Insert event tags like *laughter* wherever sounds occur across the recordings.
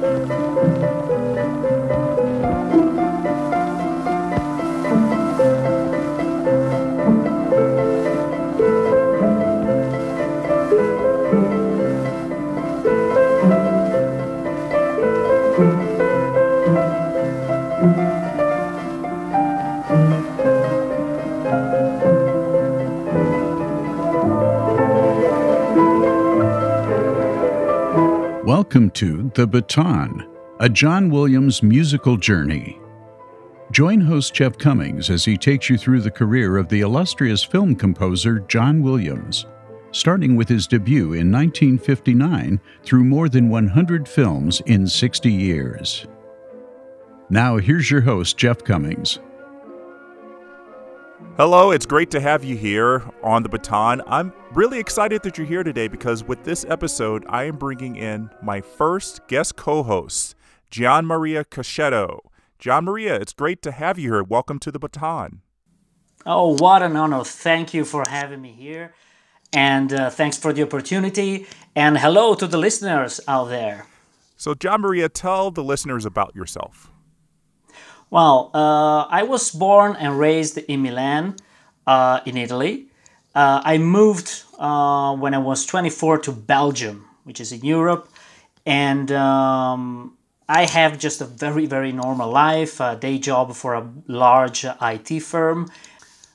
Welcome to The Baton, a John Williams musical journey. Join host Jeff Commings as he takes you through the career of the illustrious film composer John Williams, starting with his debut in 1959 through more than 100 films in 60 years. Now, here's your host, Jeff Commings. Hello, it's great to have you here on the baton. I'm really excited that you're here today because with this episode, I am bringing in my first guest co host, Gian Maria Caschetto. Gian Maria, it's great to have you here. Welcome to the baton. Oh, what an honor. Thank you for having me here. And uh, thanks for the opportunity. And hello to the listeners out there. So, Gian Maria, tell the listeners about yourself. Well, uh, I was born and raised in Milan, uh, in Italy. Uh, I moved uh, when I was 24 to Belgium, which is in Europe, and um, I have just a very, very normal life, a day job for a large IT firm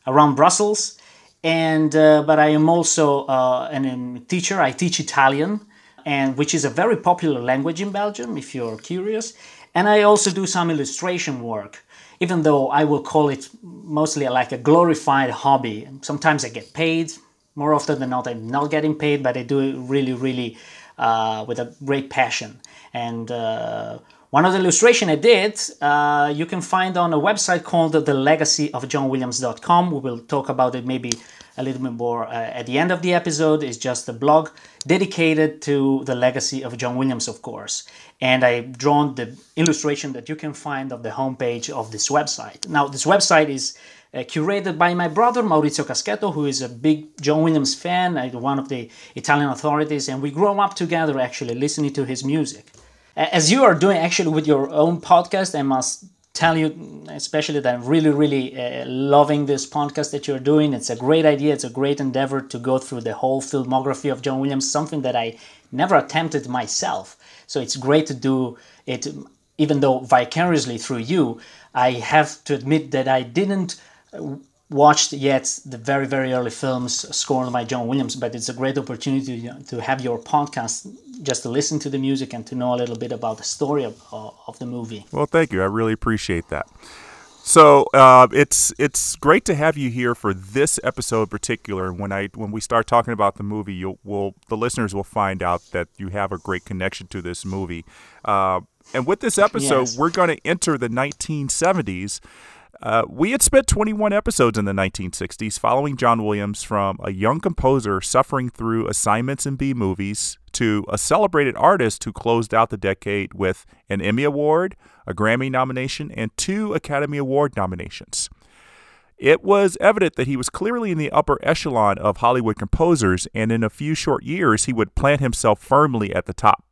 around Brussels. And uh, but I am also uh, an, a teacher. I teach Italian, and which is a very popular language in Belgium, if you're curious. And I also do some illustration work, even though I will call it mostly like a glorified hobby. Sometimes I get paid. More often than not, I'm not getting paid, but I do it really, really uh, with a great passion. And uh, one of the illustration I did, uh, you can find on a website called thelegacyofjohnwilliams.com. We will talk about it maybe a little bit more uh, at the end of the episode. It's just a blog dedicated to the legacy of John Williams, of course. And I've drawn the illustration that you can find on the homepage of this website. Now, this website is uh, curated by my brother Maurizio Caschetto, who is a big John Williams fan, uh, one of the Italian authorities, and we grew up together actually listening to his music. As you are doing actually with your own podcast, I must tell you especially that i'm really really uh, loving this podcast that you're doing. It's a great idea. It's a great endeavor to go through the whole filmography of john williams something that i never attempted myself. So it's great to do it even though vicariously through you. I have to admit that i didn't watched yet the very very early films scored by John Williams, but it's a great opportunity to have your podcast just to listen to the music and to know a little bit about the story of, of the movie. Well, thank you. I really appreciate that. So uh, it's it's great to have you here for this episode in particular. When I when we start talking about the movie, you will the listeners will find out that you have a great connection to this movie. Uh, and with this episode, yes. we're going to enter the 1970s. Uh, we had spent 21 episodes in the 1960s following John Williams from a young composer suffering through assignments in B movies to a celebrated artist who closed out the decade with an Emmy Award, a Grammy nomination, and two Academy Award nominations. It was evident that he was clearly in the upper echelon of Hollywood composers, and in a few short years, he would plant himself firmly at the top.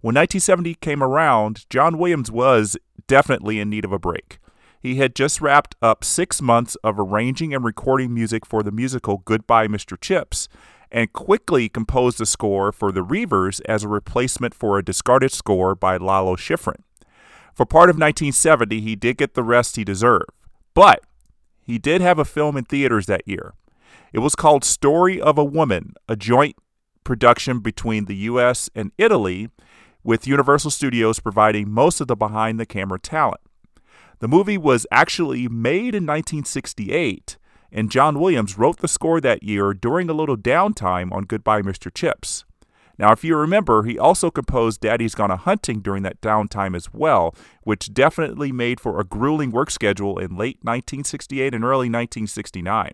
When 1970 came around, John Williams was definitely in need of a break. He had just wrapped up six months of arranging and recording music for the musical Goodbye, Mr. Chips, and quickly composed a score for The Reivers as a replacement for a discarded score by Lalo Schifrin. For part of 1970, he did get the rest he deserved, but he did have a film in theaters that year. It was called Story of a Woman, a joint production between the U.S. and Italy, with Universal Studios providing most of the behind the camera talent. The movie was actually made in 1968, and John Williams wrote the score that year during a little downtime on Goodbye, Mr. Chips. Now, if you remember, he also composed Daddy's Gone a Hunting during that downtime as well, which definitely made for a grueling work schedule in late 1968 and early 1969.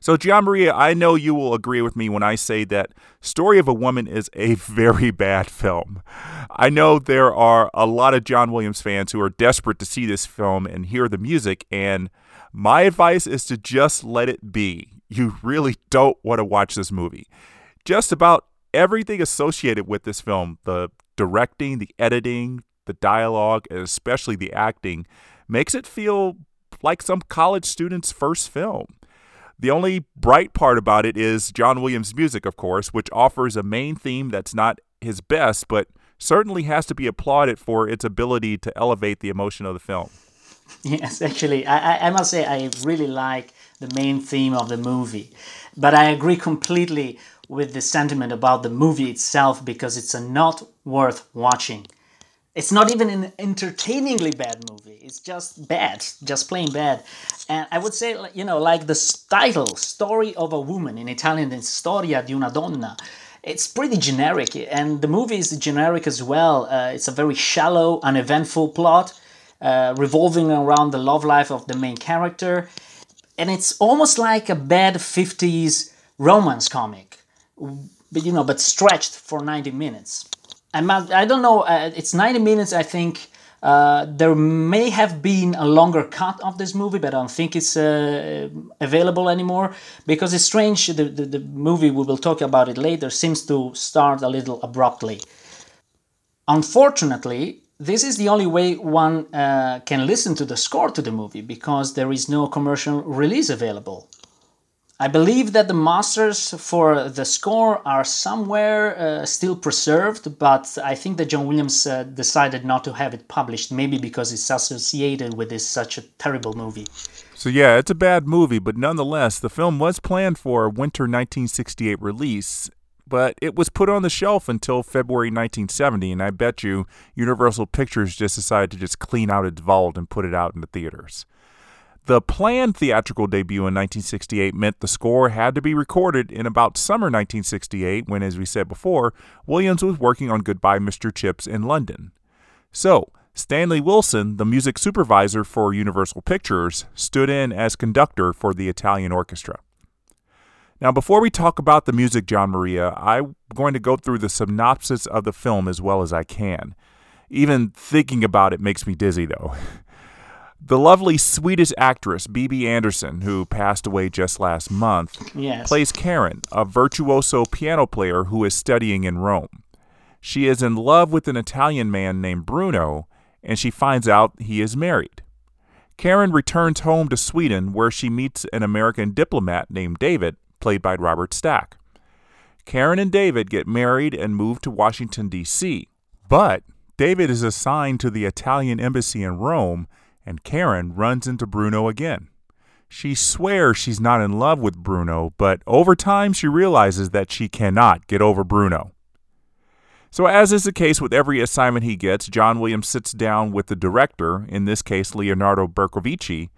So, Gian Maria, I know you will agree with me when I say that Story of a Woman is a *laughs* very bad film. I know there are a lot of John Williams fans who are desperate to see this film and hear the music, and my advice is to just let it be. You really don't want to watch this movie. Just about everything associated with this film the directing, the editing, the dialogue, and especially the acting makes it feel like some college student's first film. The only bright part about it is John Williams' music, of course, which offers a main theme that's not his best, but certainly has to be applauded for its ability to elevate the emotion of the film. Yes, actually, I, I must say I really like the main theme of the movie. But I agree completely with the sentiment about the movie itself because it's a not worth watching. It's not even an entertainingly bad movie. It's just bad, just plain bad. And I would say, you know, like the title, Story of a Woman, in Italian, Storia di una donna. It's pretty generic, and the movie is generic as well. Uh, it's a very shallow, uneventful plot uh, revolving around the love life of the main character. And it's almost like a bad 50s romance comic, but you know, but stretched for 90 minutes. I don't know, uh, it's 90 minutes, I think. Uh, there may have been a longer cut of this movie, but I don't think it's uh, available anymore because it's strange. The, the, the, movie, we will talk about it later, seems to start a little abruptly. Unfortunately, this is the only way one uh, can listen to the score to the movie because there is no commercial release available. I believe that the masters for the score are somewhere uh, still preserved, but I think that John Williams uh, decided not to have it published, maybe because it's associated with this such a terrible movie. So yeah, it's a bad movie, but nonetheless, the film was planned for a winter 1968 release, but it was put on the shelf until February 1970, and I bet you Universal Pictures just decided to just clean out its vault and put it out in the theaters. The planned theatrical debut in 1968 meant the score had to be recorded in about summer 1968 when, as we said before, Williams was working on Goodbye Mr. Chips in London. So, Stanley Wilson, the music supervisor for Universal Pictures, stood in as conductor for the Italian orchestra. Now, before we talk about the music, Gian Maria, I'm going to go through the synopsis of the film as well as I can. Even thinking about it makes me dizzy, though. *laughs* The lovely Swedish actress Bibi Andersson, who passed away just last month, yes. plays Karen, a virtuoso piano player who is studying in Rome. She is in love with an Italian man named Bruno, and she finds out he is married. Karen returns home to Sweden, where she meets an American diplomat named David, played by Robert Stack. Karen and David get married and move to Washington, D.C., but David is assigned to the Italian embassy in Rome, and Karen runs into Bruno again. She swears she's not in love with Bruno, but over time she realizes that she cannot get over Bruno. So, as is the case with every assignment he gets, John Williams sits down with the director, in this case Leonardo Bercovici,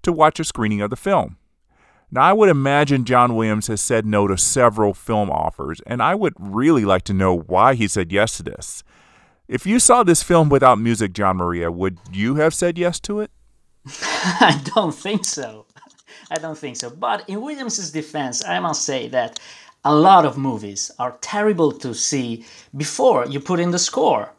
to watch a screening of the film. Now, I would imagine John Williams has said no to several film offers, and I would really like to know why he said yes to this. If you saw this film without music, Gian Maria, would you have said yes to it? *laughs* I don't think so. I don't think so. But in Williams's defense, I must say that a lot of movies are terrible to see before you put in the score.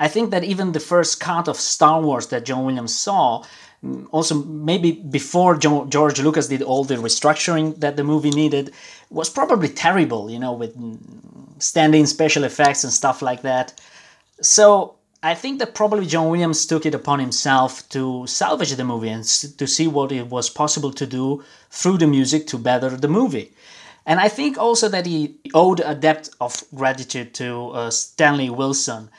I think that even the first cut of Star Wars that John Williams saw mm, also maybe before George Lucas did all the restructuring that the movie needed was probably terrible, you know, with mm, standing special effects and stuff like that. So I think that probably John Williams took it upon himself to salvage the movie and to see what it was possible to do through the music to better the movie. And I think also that he owed a debt of gratitude to uh, Stanley Wilson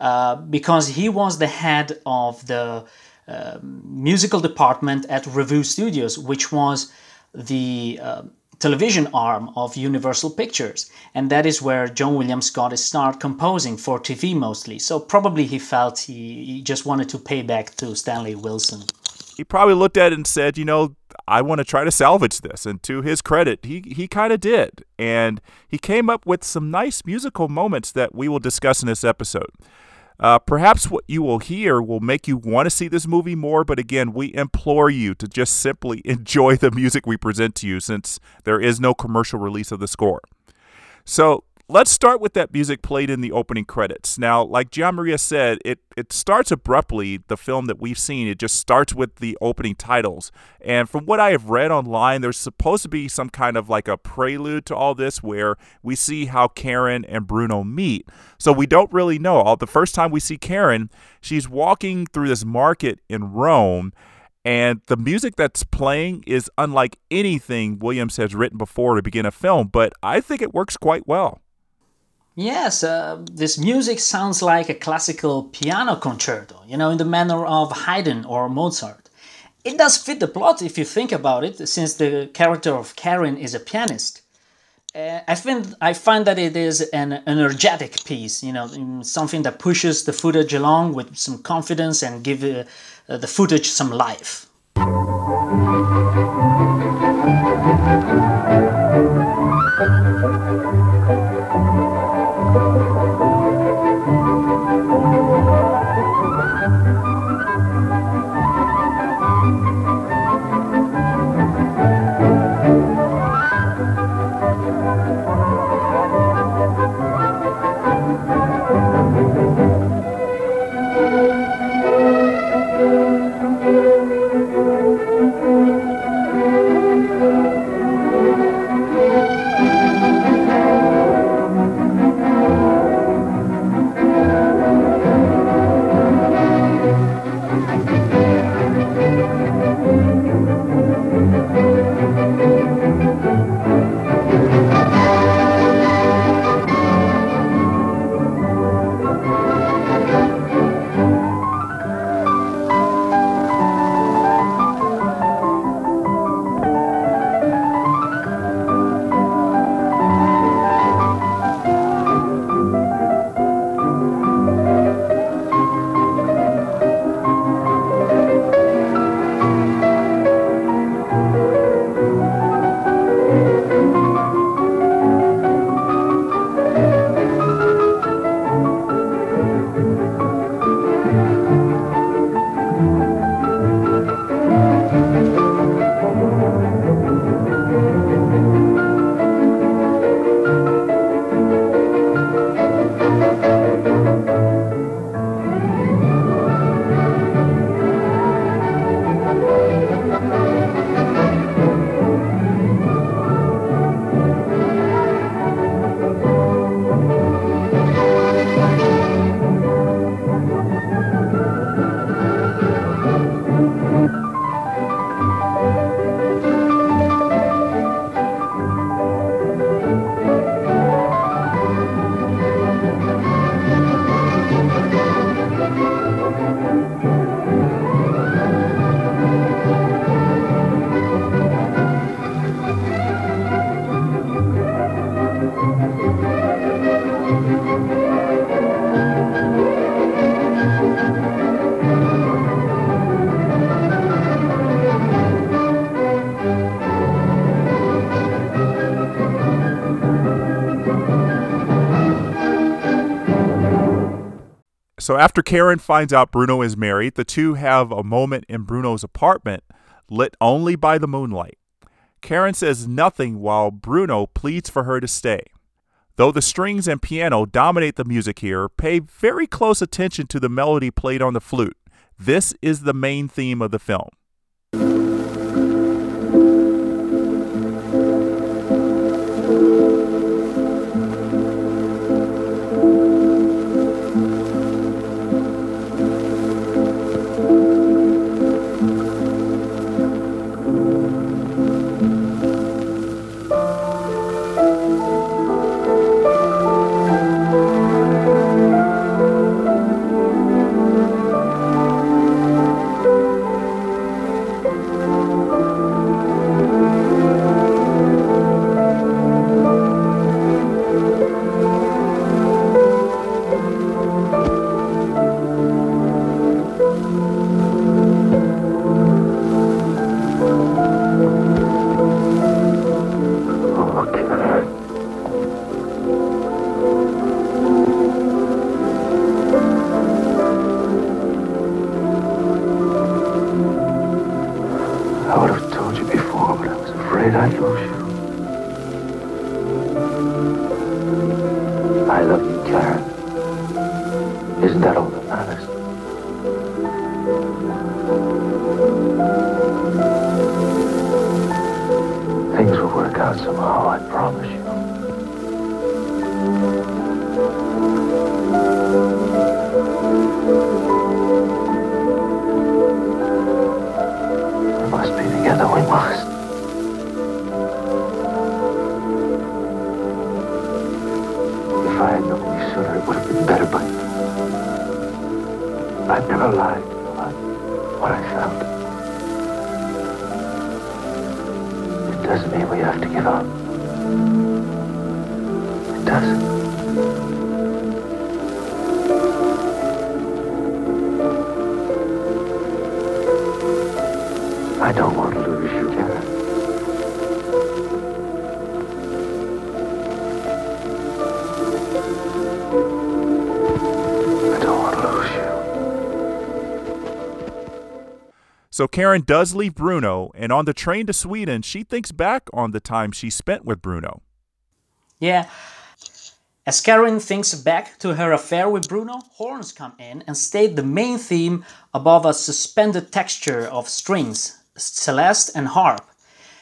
uh, because he was the head of the um, musical department at Revue Studios, which was the uh, television arm of Universal Pictures. And that is where John Williams got his start composing for TV mostly. So probably he felt he, he just wanted to pay back to Stanley Wilson. He probably looked at it and said, you know, I want to try to salvage this. And to his credit, he, he kind of did. And he came up with some nice musical moments that we will discuss in this episode. Uh, perhaps what you will hear will make you want to see this movie more, but again, we implore you to just simply *laughs* enjoy the music we present to you since there is no commercial release of the score. So let's start with that music played in the opening credits. Now, like Gianmaria said, it, it starts abruptly, the film that we've seen. It just starts with the opening titles. And from what I have read online, there's supposed to be some kind of like a prelude to all this where we see how Karen and Bruno meet. So we don't really know. All the first time we see Karen, she's walking through this market in Rome and the music that's playing is unlike anything Williams has written before to begin a film, but I think it works quite well. Yes, uh, this music sounds like a classical piano concerto, you know, in the manner of Haydn or Mozart. It does fit the plot if you think about it, since the character of Karen is a pianist. Uh, I find I find that it is an energetic piece, you know, something that pushes the footage along with some confidence and give uh, the footage some life. So after Karen finds out Bruno is married, the two have a moment in Bruno's apartment, lit only by the moonlight. Karen says nothing while Bruno pleads for her to stay. Though the strings and piano dominate the music here, pay very close attention to the melody played on the flute. This is the main theme of the film. Never lied what I felt. It doesn't mean we have to give up. It doesn't. So Karen does leave Bruno, and on the train to Sweden, she thinks back on the time she spent with Bruno. Yeah. As Karen thinks back to her affair with Bruno, horns come in and state the main theme above a suspended texture of strings, celeste and harp.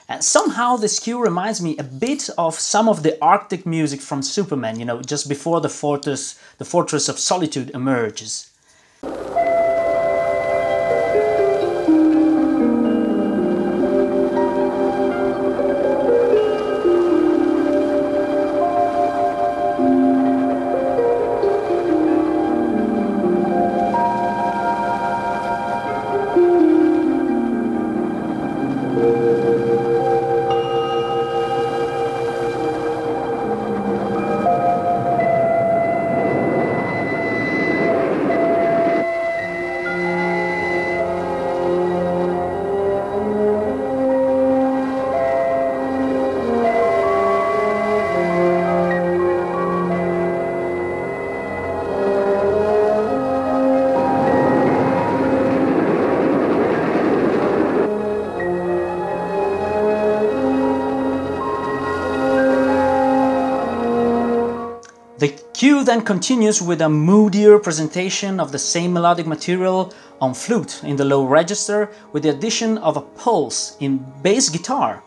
And somehow this cue reminds me a bit of some of the Arctic music from Superman, you know, just before the fortress, the fortress of solitude emerges. Then continues with a moodier presentation of the same melodic material on flute in the low register with the addition of a pulse in bass guitar.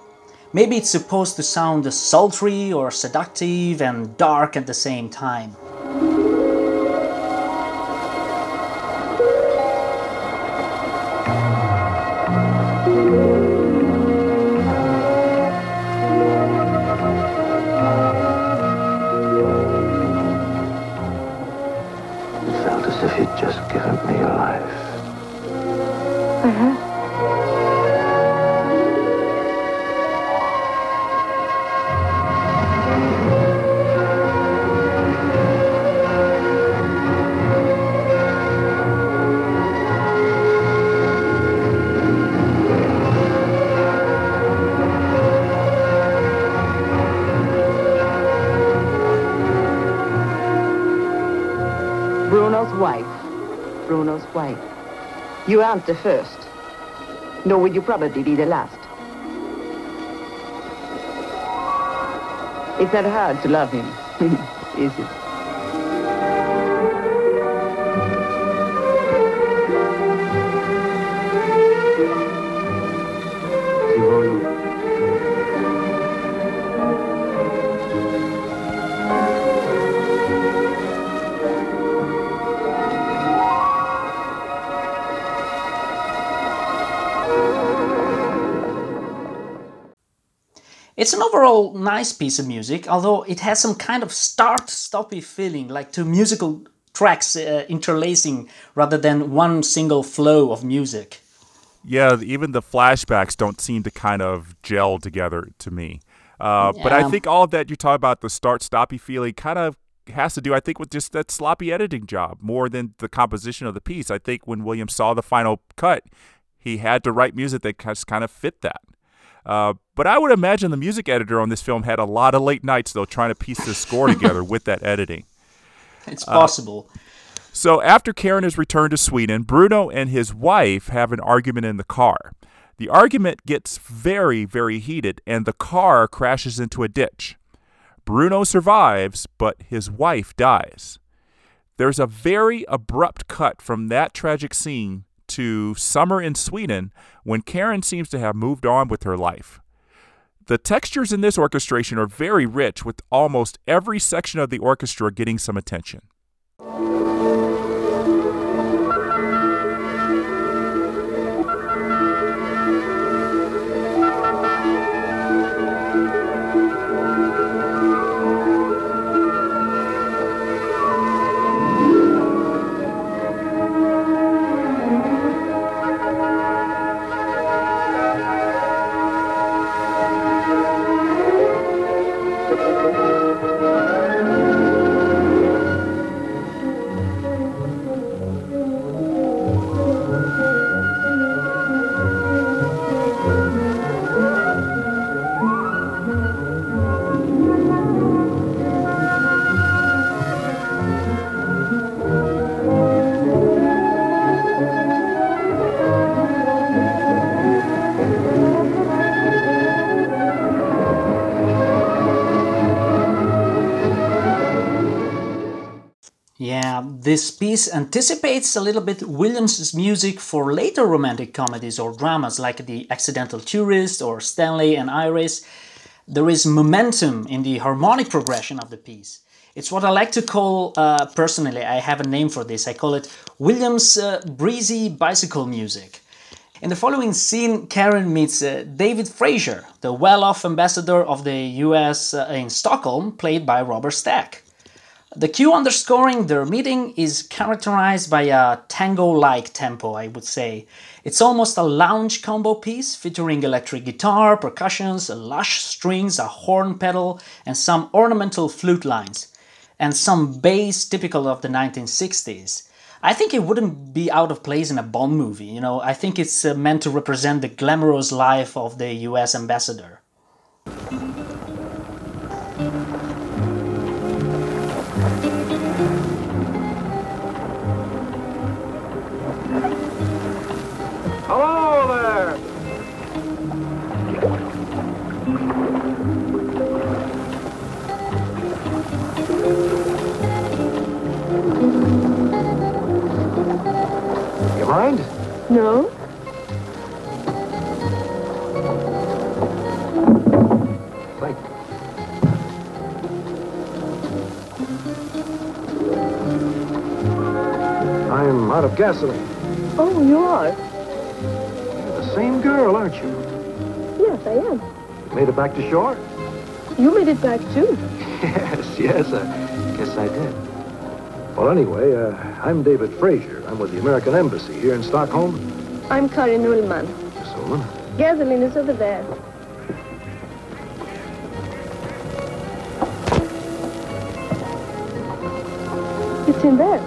Maybe it's supposed to sound sultry or seductive and dark at the same time. You aren't the first. Nor will you probably be the last. It's not hard to love him, *laughs* is it? It's an overall nice piece of music, although it has some kind of start-stoppy feeling, like two musical tracks uh, interlacing rather than one single flow of music. Yeah, even the flashbacks don't seem to kind of gel together to me. Uh, But I think all of that you talk about the start stoppy feeling kind of has to do, I think, with just that sloppy editing job more than the composition of the piece. I think when Williams saw the final cut, he had to write music that just kind of fit that. Uh, but I would imagine the music editor on this film had a lot of late nights though trying to piece this score *laughs* together with that editing. It's possible. So after Karen has returned to Sweden, Bruno and his wife have an argument in the car. The argument gets very, very heated, and the car crashes into a ditch. Bruno survives, but his wife dies. there's a very abrupt cut from that tragic scene to summer in Sweden when Karen seems to have moved on with her life. The textures in this orchestration are very rich, with almost every section of the orchestra getting some attention. This piece anticipates a little bit Williams' music for later romantic comedies or dramas like The Accidental Tourist or Stanley and Iris. There is momentum in the harmonic progression of the piece. It's what I like to call, uh, personally, I have a name for this. I call it Williams' uh, breezy bicycle music. In the following scene, Karen meets uh, David Fraser, the well off ambassador of the US uh, in Stockholm, played by Robert Stack. The cue underscoring their meeting is characterized by a tango like tempo, I would say. It's almost a lounge combo piece featuring electric guitar, percussions, lush strings, a horn pedal, and some ornamental flute lines, and some bass typical of the 1960s. I think it wouldn't be out of place in a Bond movie, you know. I think it's uh, meant to represent the glamorous life of the US ambassador. No? Thank I'm out of gasoline. Oh, you are? You're the same girl, aren't you? Yes, I am. You Made it back to shore? You made it back too. *laughs* Yes, yes, I guess I did. Well, anyway, uh, I'm David Frazier. I'm with the American Embassy here in Stockholm. I'm Karin Ullman. Miss Ullman. Gasoline is over there. It's in there.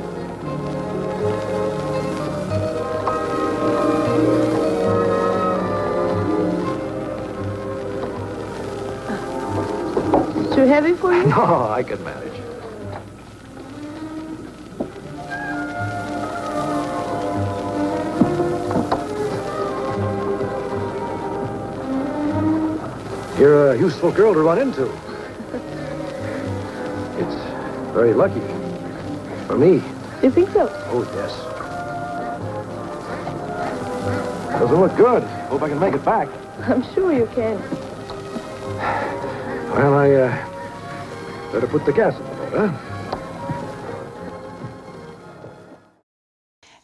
Too heavy for you? *laughs* No, I can manage. You're a useful girl to run into. It's very lucky. For me. You think so? Oh, yes. Doesn't look good. Hope I can make it back. I'm sure you can. Well, I, uh, better put the gas in the boat, huh?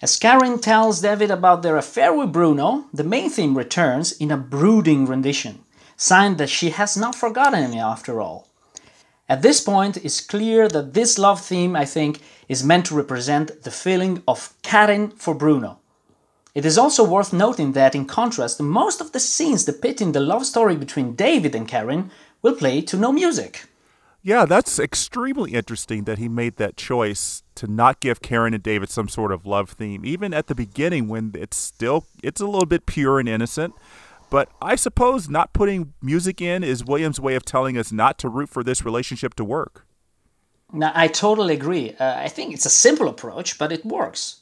As Karen tells David about their affair with Bruno, the main theme returns in a brooding rendition, sign that she has not forgotten me after all. At this point, it's clear that this love theme, I think, is meant to represent the feeling of Karen for Bruno. It is also worth noting that, in contrast, most of the scenes depicting the love story between David and Karen will play to no music. Yeah, that's extremely interesting that he made that choice to not give Karen and David some sort of love theme, even at the beginning when it's still it's a little bit pure and innocent. But I suppose not putting music in is Williams' way of telling us not to root for this relationship to work. Now, I totally agree. Uh, I think it's a simple approach, but it works.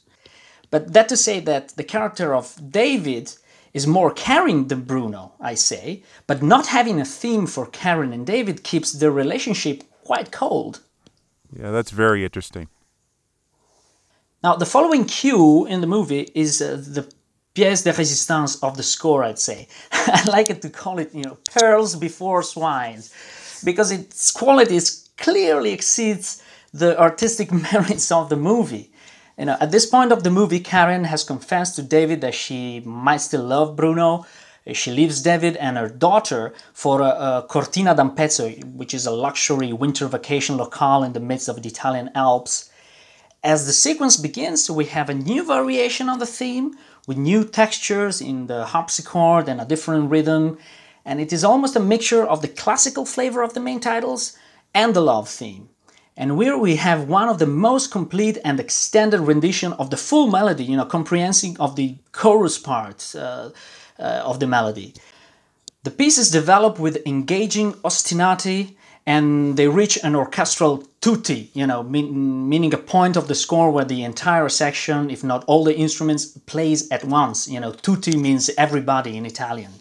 But that to say that the character of David is more caring than Bruno, I say, but not having a theme for Karen and David keeps their relationship quite cold. Yeah, that's very interesting. Now, the following cue in the movie is uh, the pièce de résistance of the score, I'd say. *laughs* I like it to call it, you know, pearls before swines, because its quality clearly exceeds the artistic *laughs* merits of the movie. You know, at this point of the movie, Karen has confessed to David that she might still love Bruno. She leaves David and her daughter for a, a Cortina d'Ampezzo, which is a luxury winter vacation locale in the midst of the Italian Alps. As the sequence begins, we have a new variation on the theme with new textures in the harpsichord and a different rhythm, and it is almost a mixture of the classical flavor of the main titles and the love theme. And here we have one of the most complete and extended rendition of the full melody, you know, comprehending of the chorus parts uh, uh, of the melody. The piece is developed with engaging ostinati and they reach an orchestral tutti, you know, mean, meaning a point of the score where the entire section, if not all the instruments, plays at once. You know, tutti means everybody in Italian.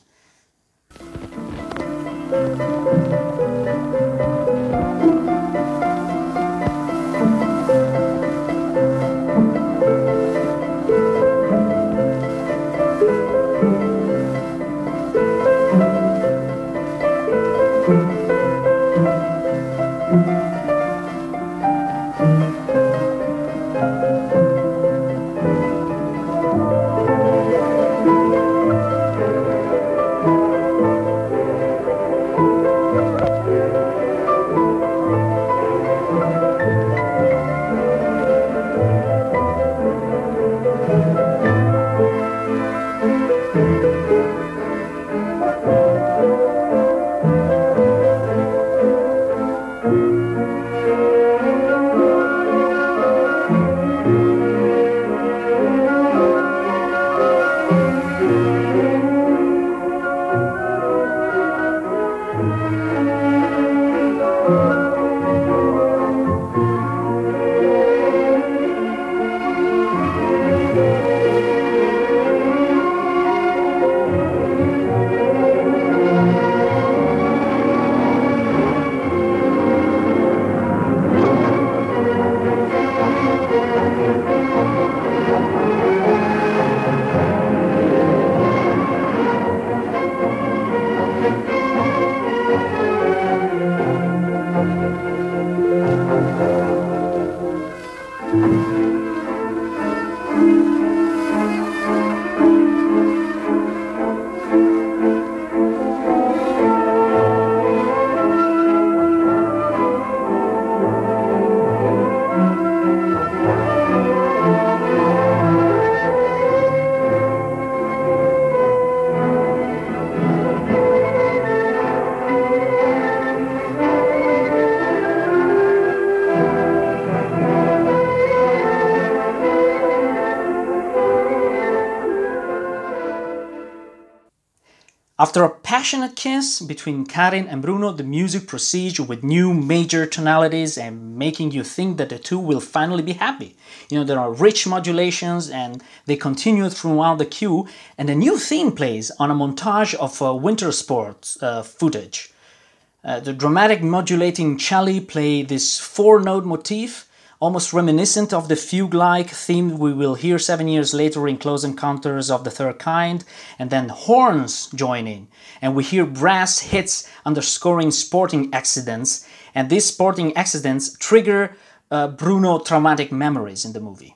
After a passionate kiss between Karin and Bruno, the music proceeds with new major tonalities and making you think that the two will finally be happy. You know, there are rich modulations and they continue throughout the cue, and a new theme plays on a montage of uh, winter sports uh, footage. Uh, the dramatic modulating celli play this four note motif almost reminiscent of the fugue-like theme we will hear seven years later in Close Encounters of the Third Kind, and then horns join in, and we hear brass hits underscoring sporting accidents, and these sporting accidents trigger uh, Bruno traumatic memories in the movie.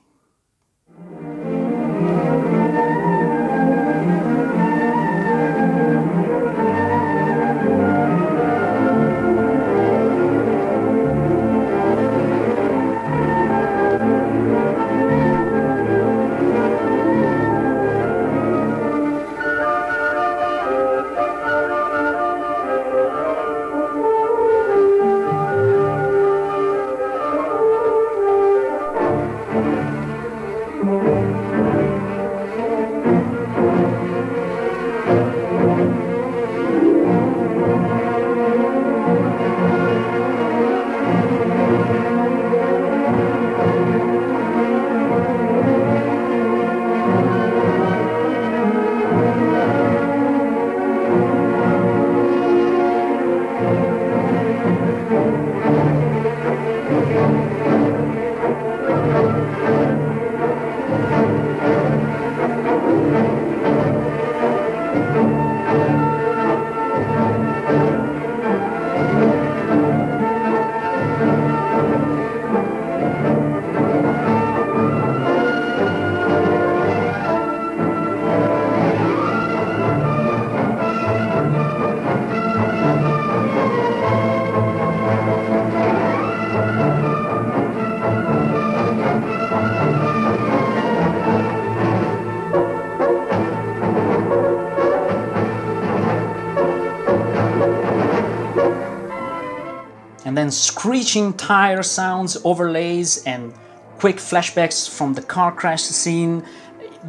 And screeching tire sounds, overlays, and quick flashbacks from the car crash scene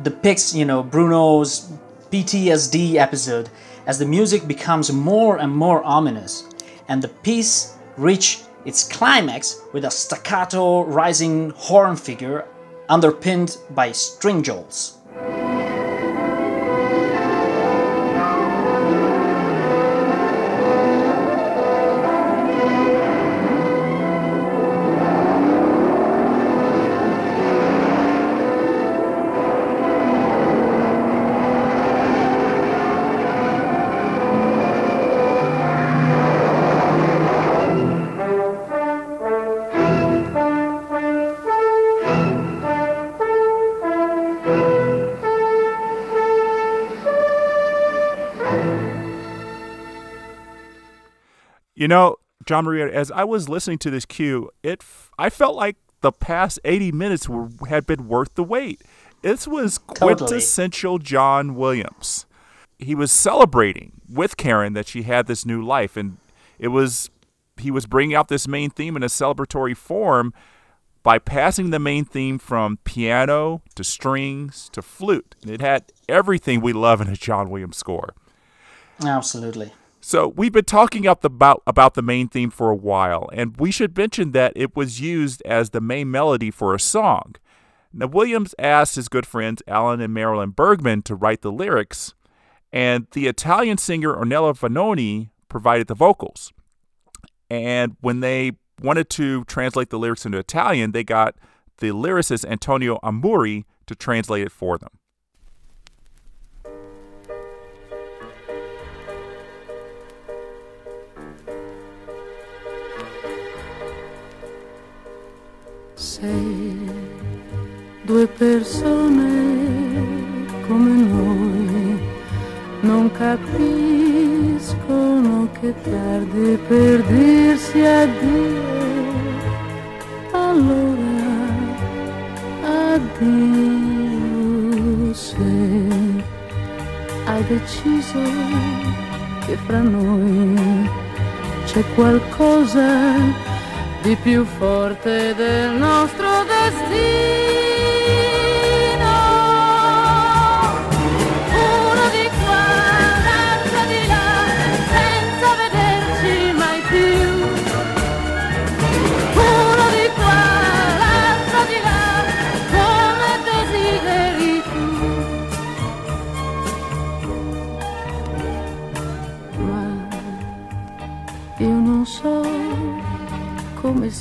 depicts, you know, Bruno's PTSD episode as the music becomes more and more ominous, and the piece reach its climax with a staccato rising horn figure underpinned by string jolts. Know, Gian Maria, as I was listening to this cue, it f- I felt like the past 80 minutes were, had been worth the wait. This was Totally. quintessential John Williams. He was celebrating with Karen that she had this new life, and it was he was bringing out this main theme in a celebratory form by passing the main theme from piano to strings to flute. It had everything we love in a John Williams score. Absolutely. So we've been talking up about about the main theme for a while, and we should mention that it was used as the main melody for a song. Now Williams asked his good friends Alan and Marilyn Bergman to write the lyrics, and the Italian singer Ornella Vanoni provided the vocals. And when they wanted to translate the lyrics into Italian, they got the lyricist Antonio Amurri to translate it for them. Se due persone come noi. Non capiscono che tardi per dirsi addio, allora addio. Se hai deciso che fra noi c'è qualcosa di più forte del nostro destino.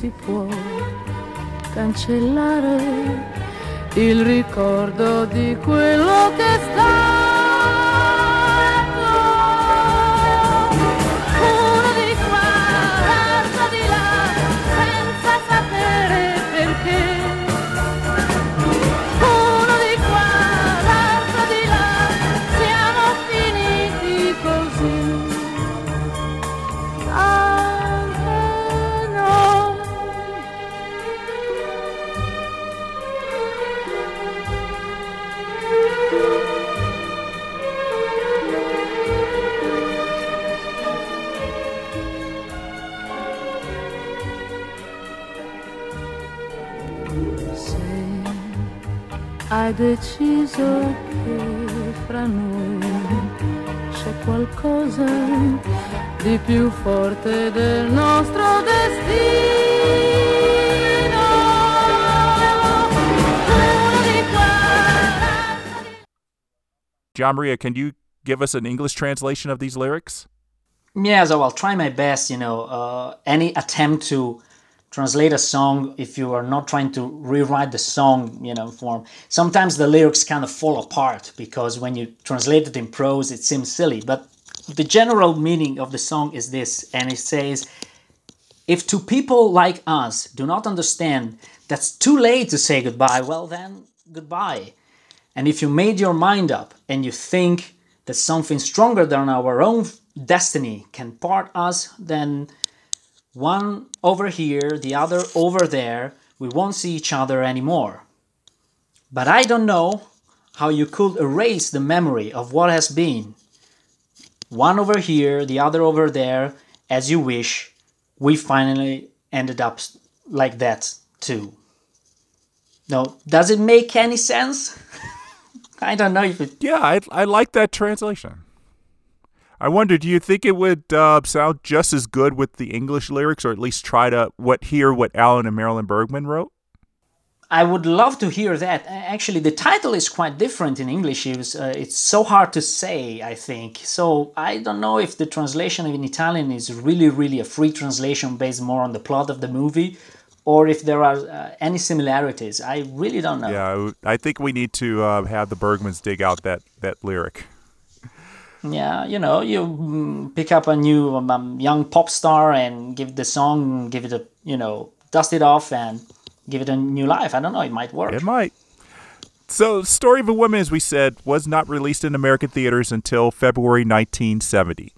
Si può cancellare il ricordo di quello che è hai deciso che fra noi c'è qualcosa di più forte del nostro destino. Uno Gian Maria, can you give us an English translation of these lyrics? Yeah, so I'll try my best. You know, uh, any attempt to translate a song, if you are not trying to rewrite the song, you know, form, sometimes the lyrics kind of fall apart because when you translate it in prose, it seems silly. But the general meaning of the song is this, and it says, if two people like us do not understand that's too late to say goodbye, well then, goodbye. And if you made your mind up and you think that something stronger than our own destiny can part us, then one over here, the other over there, we won't see each other anymore. But I don't know how you could erase the memory of what has been. One over here, the other over there, as you wish, we finally ended up like that too. No, does it make any sense? *laughs* I don't know if it. Yeah, I I like that translation. I wonder, do you think it would uh, sound just as good with the English lyrics, or at least try to what hear what Alan and Marilyn Bergman wrote? I would love to hear that. Actually, the title is quite different in English. It's, uh, it's so hard to say, I think. So I don't know if the translation in Italian is really, really a free translation based more on the plot of the movie, or if there are uh, any similarities. I really don't know. Yeah, I think we need to uh, have the Bergmans dig out that that lyric. Yeah, you know, you mm, pick up a new um, um, young pop star and give the song, give it a, you know, dust it off and give it a new life. I don't know, it might work. It might. So, Story of a Woman, as we said, was not released in American theaters until February 1970.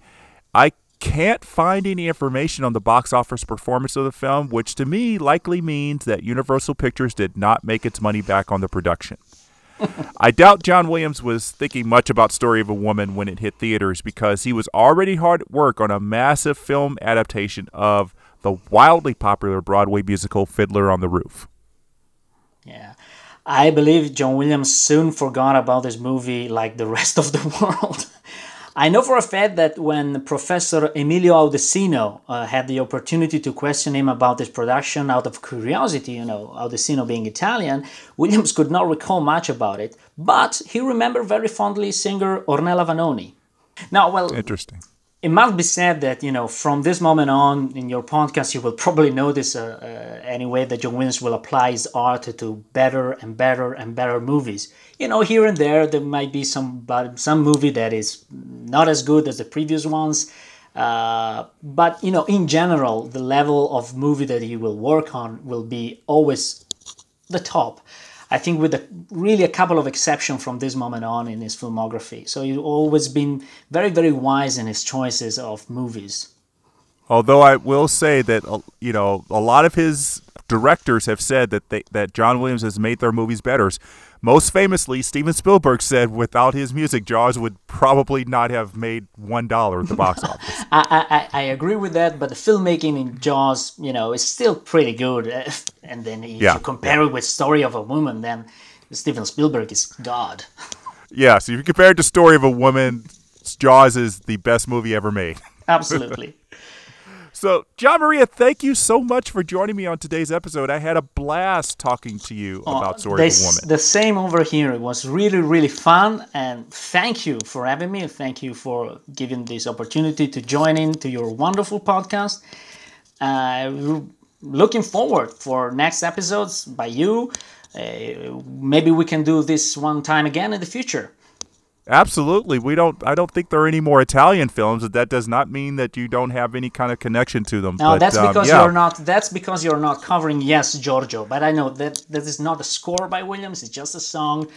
I can't find any information on the box office performance of the film, which to me likely means that Universal Pictures did not make its money back on the production. I doubt John Williams was thinking much about Story of a Woman when it hit theaters because he was already hard at work on a massive film adaptation of the wildly popular Broadway musical Fiddler on the Roof. Yeah. I believe John Williams soon forgot about this movie like the rest of the *laughs* world. I know for a fact that when Professor Emilio Audissino uh, had the opportunity to question him about this production out of curiosity, you know, Audissino being Italian, Williams could not recall much about it, but he remembered very fondly singer Ornella Vanoni. Now, well, Interesting. It must be said that you know from this moment on in your podcast you will *laughs* probably notice uh, uh, anyway that John Williams will apply his art to better and better and better movies. You know, here and there there might be some some movie that is not as good as the previous ones. Uh, but you know, in general, the level of movie that he will work on will be always the top. I think with a, really a couple of exceptions from this moment on in his filmography. So he's always been very, very wise in his choices of movies. Although I will say that uh, you know a lot of his directors have said that they, that John Williams has made their movies better. Most famously, Steven Spielberg said without his music, Jaws would probably not have made one dollar at the box *laughs* office. I, I, I agree with that, but the filmmaking in Jaws, you know, is still pretty good. *laughs* And then if Yeah, you compare it with Story of a Woman, then Steven Spielberg is God. *laughs* yeah, so if you compare it to Story of a Woman, Jaws is the best movie ever made. Absolutely. So, Gian Maria, thank you so much for joining me on today's episode. I had a blast talking to you about Story of a This- Woman. The same over here. It was really, really fun. And thank you for having me. Thank you for giving this opportunity to join in to your wonderful podcast. Uh, looking forward for next episodes by you. Uh, maybe we can do this one time again in the future. Absolutely. We don't I don't think there are any more Italian films, but that does not mean that you don't have any kind of connection to them. No, but, that's um, because yeah. you're not. That's because you're not covering Yes, Giorgio. But I know that that is not a score by Williams. It's just a song.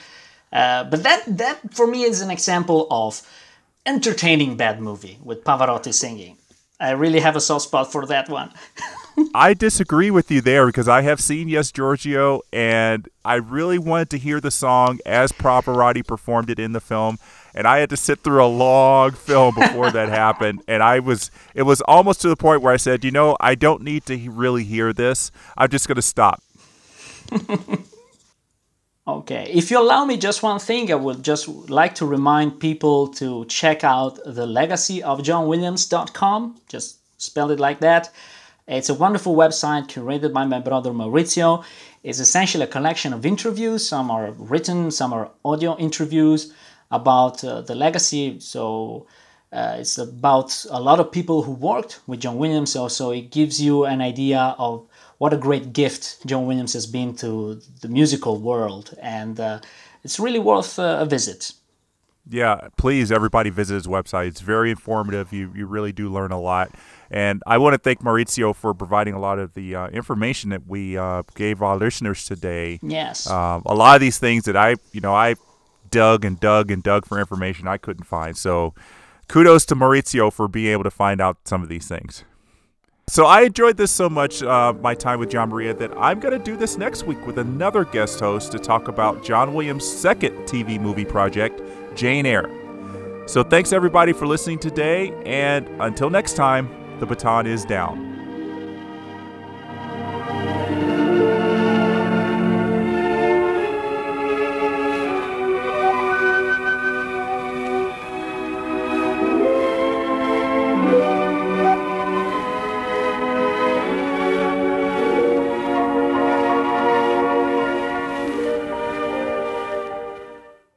Uh, but that that for me is an example of entertaining bad movie with Pavarotti singing. I really have a soft spot for that one. *laughs* I disagree with you there because I have seen Yes Giorgio and I really wanted to hear the song as Pavarotti performed it in the film and I had to sit through a long film before that *laughs* happened and I was it was almost to the point where I said, "You know, I don't need to really hear this. I'm just going to stop." *laughs* Okay, if you allow me just one thing, I would just like to remind people to check out the legacy of johnwilliams.com. Just spell it like that. It's a wonderful website curated by my brother Maurizio. It's essentially a collection of interviews. Some are written, some are audio interviews about uh, the legacy. So uh, it's about a lot of people who worked with John Williams. So it gives you an idea of what a great gift John Williams has been to the musical world, and uh, it's really worth uh, a visit. Yeah, please everybody visit his website. It's very informative. You you really do learn a lot. And I want to thank Maurizio for providing a lot of the uh, information that we uh, gave our listeners today. Yes. Um, a lot of these things that I, you know, I dug and dug and dug for information I couldn't find. So kudos to Maurizio for being able to find out some of these things. So I enjoyed this so much, uh, my time with Gian Maria, that I'm going to do this next week with another guest host to talk about John Williams' second TV movie project, Jane Eyre. So thanks everybody for listening today, and until next time, the baton is down.